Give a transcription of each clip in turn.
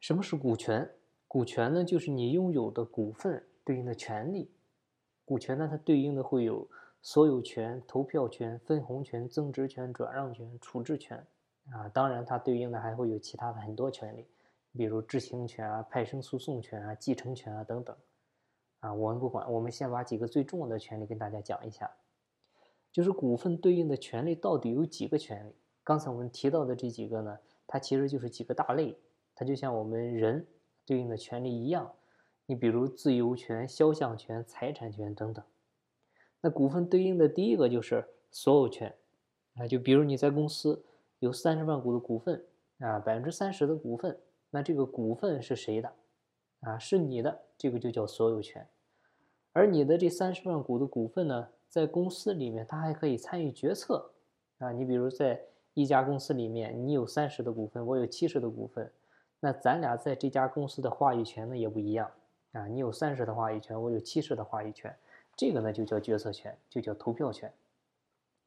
什么是股权？股权呢，就是你拥有的股份对应的权利。股权呢，它对应的会有所有权、投票权、分红权、增值权、转让权、处置权啊。当然，它对应的还会有其他的很多权利，比如知情权啊、派生诉讼权啊、继承权啊等等。啊，我们不管，我们先把几个最重要的权利跟大家讲一下。就是股份对应的权利到底有几个权利？刚才我们提到的这几个呢，它其实就是几个大类，它就像我们人对应的权利一样。你比如自由权、肖像权、财产权等等。那股份对应的第一个就是所有权啊，就比如你在公司有三十万股的股份啊，百分之三十的股份，那这个股份是谁的？啊，是你的，这个就叫所有权。而你的这三十万股的股份呢？在公司里面，它还可以参与决策啊。你比如在一家公司里面，你有三十的股份，我有七十的股份，那咱俩在这家公司的话语权呢也不一样啊。你有三十的话语权，我有七十的话语权，这个呢就叫决策权，就叫投票权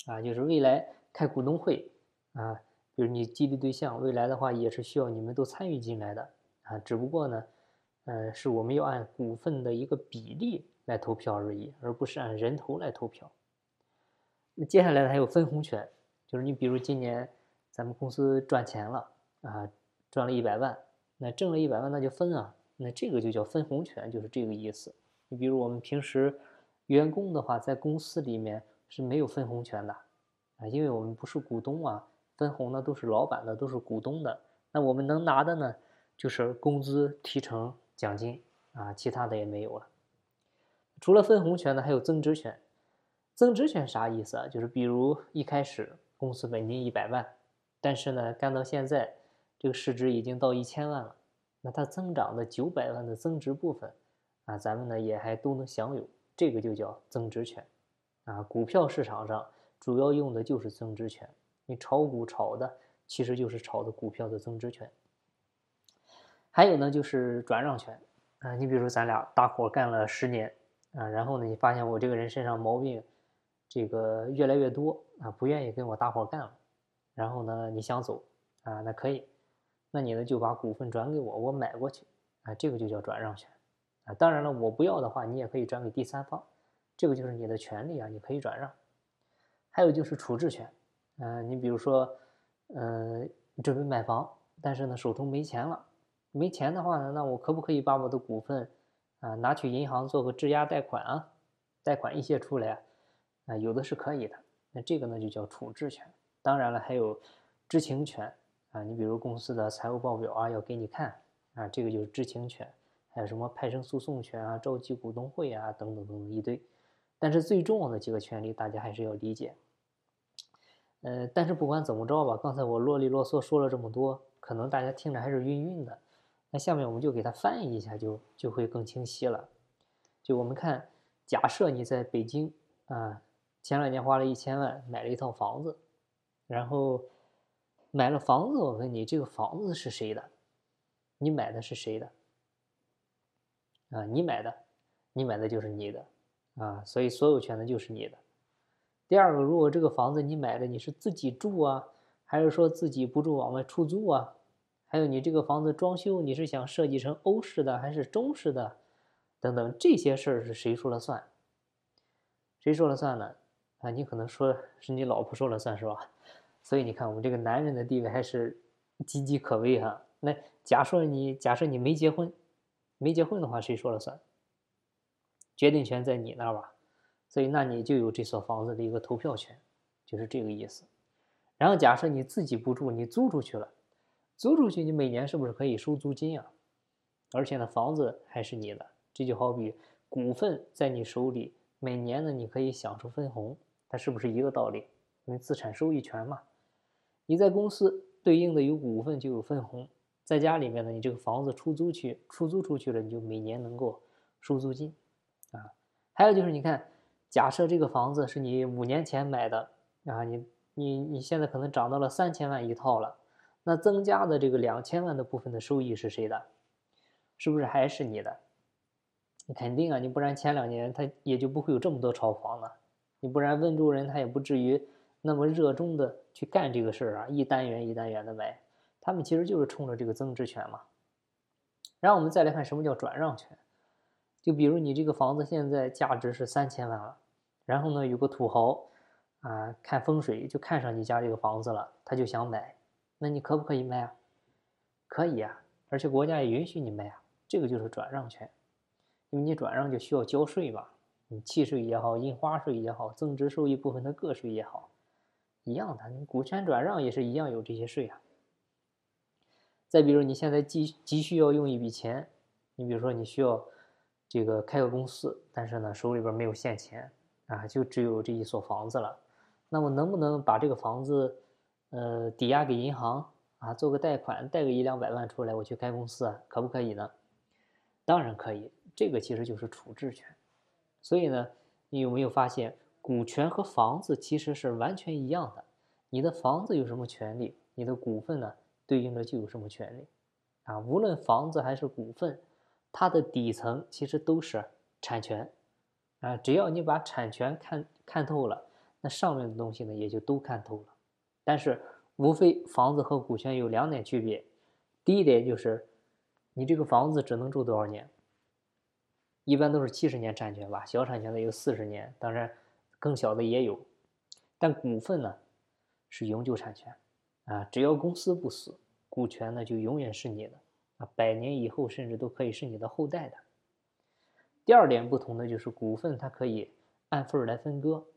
啊。就是未来开股东会啊，比如你激励对象，未来的话也是需要你们都参与进来的啊。只不过呢，呃，是我们要按股份的一个比例。来投票而已，而不是按人头来投票。那接下来还有分红权，就是你比如今年咱们公司赚钱了啊，赚了一百万，那挣了一百万那就分啊，那这个就叫分红权，就是这个意思。你比如我们平时员工的话，在公司里面是没有分红权的啊，因为我们不是股东啊，分红呢都是老板的，都是股东的。那我们能拿的呢，就是工资、提成、奖金啊，其他的也没有了。除了分红权呢，还有增值权。增值权啥意思啊？就是比如一开始公司本金一百万，但是呢干到现在，这个市值已经到一千万了，那它增长的九百万的增值部分啊，咱们呢也还都能享有，这个就叫增值权。啊，股票市场上主要用的就是增值权，你炒股炒的其实就是炒的股票的增值权。还有呢就是转让权啊，你比如说咱俩大伙干了十年。啊，然后呢，你发现我这个人身上毛病，这个越来越多啊，不愿意跟我大伙干了，然后呢，你想走啊，那可以，那你呢就把股份转给我，我买过去啊，这个就叫转让权啊。当然了，我不要的话，你也可以转给第三方，这个就是你的权利啊，你可以转让。还有就是处置权，嗯，你比如说，嗯，你准备买房，但是呢手头没钱了，没钱的话呢，那我可不可以把我的股份？啊，拿去银行做个质押贷款啊，贷款一些出来，啊，有的是可以的。那这个呢就叫处置权。当然了，还有知情权啊，你比如公司的财务报表啊要给你看啊，这个就是知情权。还有什么派生诉讼权啊、召集股东会啊等等等等一堆。但是最重要的几个权利大家还是要理解。呃，但是不管怎么着吧，刚才我啰里啰嗦说了这么多，可能大家听着还是晕晕的。那下面我们就给它翻译一下，就就会更清晰了。就我们看，假设你在北京啊，前两年花了一千万买了一套房子，然后买了房子，我问你，这个房子是谁的？你买的是谁的？啊，你买的，你买的就是你的啊，所以所有权的就是你的。第二个，如果这个房子你买的你是自己住啊，还是说自己不住往外出租啊？还有你这个房子装修，你是想设计成欧式的还是中式的？等等这些事儿是谁说了算？谁说了算呢？啊，你可能说是你老婆说了算是吧？所以你看我们这个男人的地位还是岌岌可危哈。那假设你假设你没结婚，没结婚的话谁说了算？决定权在你那儿吧，所以那你就有这所房子的一个投票权，就是这个意思。然后假设你自己不住，你租出去了。租出去，你每年是不是可以收租金啊？而且呢，房子还是你的，这就好比股份在你手里，每年呢你可以享受分红，它是不是一个道理？因为资产收益权嘛。你在公司对应的有股份就有分红，在家里面呢，你这个房子出租去，出租出去了，你就每年能够收租金啊。还有就是你看，假设这个房子是你五年前买的啊，你你你现在可能涨到了三千万一套了。那增加的这个两千万的部分的收益是谁的？是不是还是你的？你肯定啊，你不然前两年他也就不会有这么多炒房了。你不然温州人他也不至于那么热衷的去干这个事儿啊，一单元一单元的买。他们其实就是冲着这个增值权嘛。然后我们再来看什么叫转让权，就比如你这个房子现在价值是三千万了，然后呢有个土豪啊看风水就看上你家这个房子了，他就想买，那你可不可以卖啊？可以啊，而且国家也允许你卖啊，这个就是转让权，因为你转让就需要交税嘛，你契税也好，印花税也好，增值收益部分的个税也好，一样的，你股权转让也是一样有这些税啊。再比如你现在急急需要用一笔钱，你比如说你需要这个开个公司，但是呢手里边没有现钱啊，就只有这一所房子了，那么能不能把这个房子呃抵押给银行啊，做个贷款，贷个一两百万出来，我去开公司啊，可不可以呢？当然可以，这个其实就是处置权。所以呢，你有没有发现股权和房子其实是完全一样的？你的房子有什么权利？你的股份呢？对应的就有什么权利啊？无论房子还是股份，它的底层其实都是产权啊。只要你把产权看看透了，那上面的东西呢也就都看透了。但是无非房子和股权有两点区别。第一点就是，你这个房子只能住多少年？一般都是七十年产权吧，小产权的有四十年，当然更小的也有。但股份呢是永久产权。啊，只要公司不死，股权呢就永远是你的啊，百年以后甚至都可以是你的后代的。第二点不同的就是股份它可以按份儿来分割，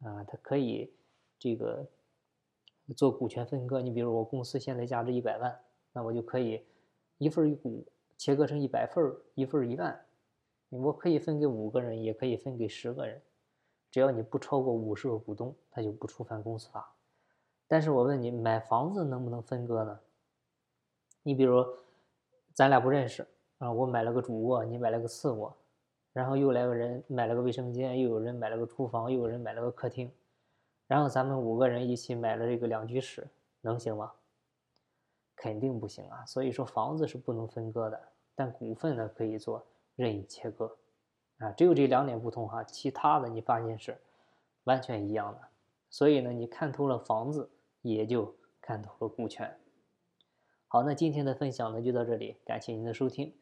啊，它可以这个做股权分割。你比如我公司现在价值一百万，那我就可以一份一股切割成一百份儿，一份一万，我可以分给五个人，也可以分给十个人，只要你不超过五十个股东，它就不触犯公司法。但是我问你，买房子能不能分割呢？你比如，咱俩不认识啊，我买了个主卧，你买了个次卧，然后又来个人买了个卫生间，又有人买了个厨房，又有人买了个客厅，然后咱们五个人一起买了这个两居室，能行吗？肯定不行啊！所以说房子是不能分割的，但股份呢可以做任意切割，啊，只有这两点不同哈，其他的你发现是完全一样的。所以呢，你看透了房子。也就看透了股权。好，那今天的分享呢就到这里，感谢您的收听。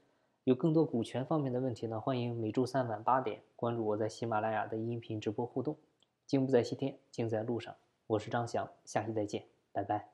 有更多股权方面的问题呢，欢迎每周三晚八点关注我在喜马拉雅的音频直播互动。经不在西天，尽在路上。我是张翔，下期再见，拜拜。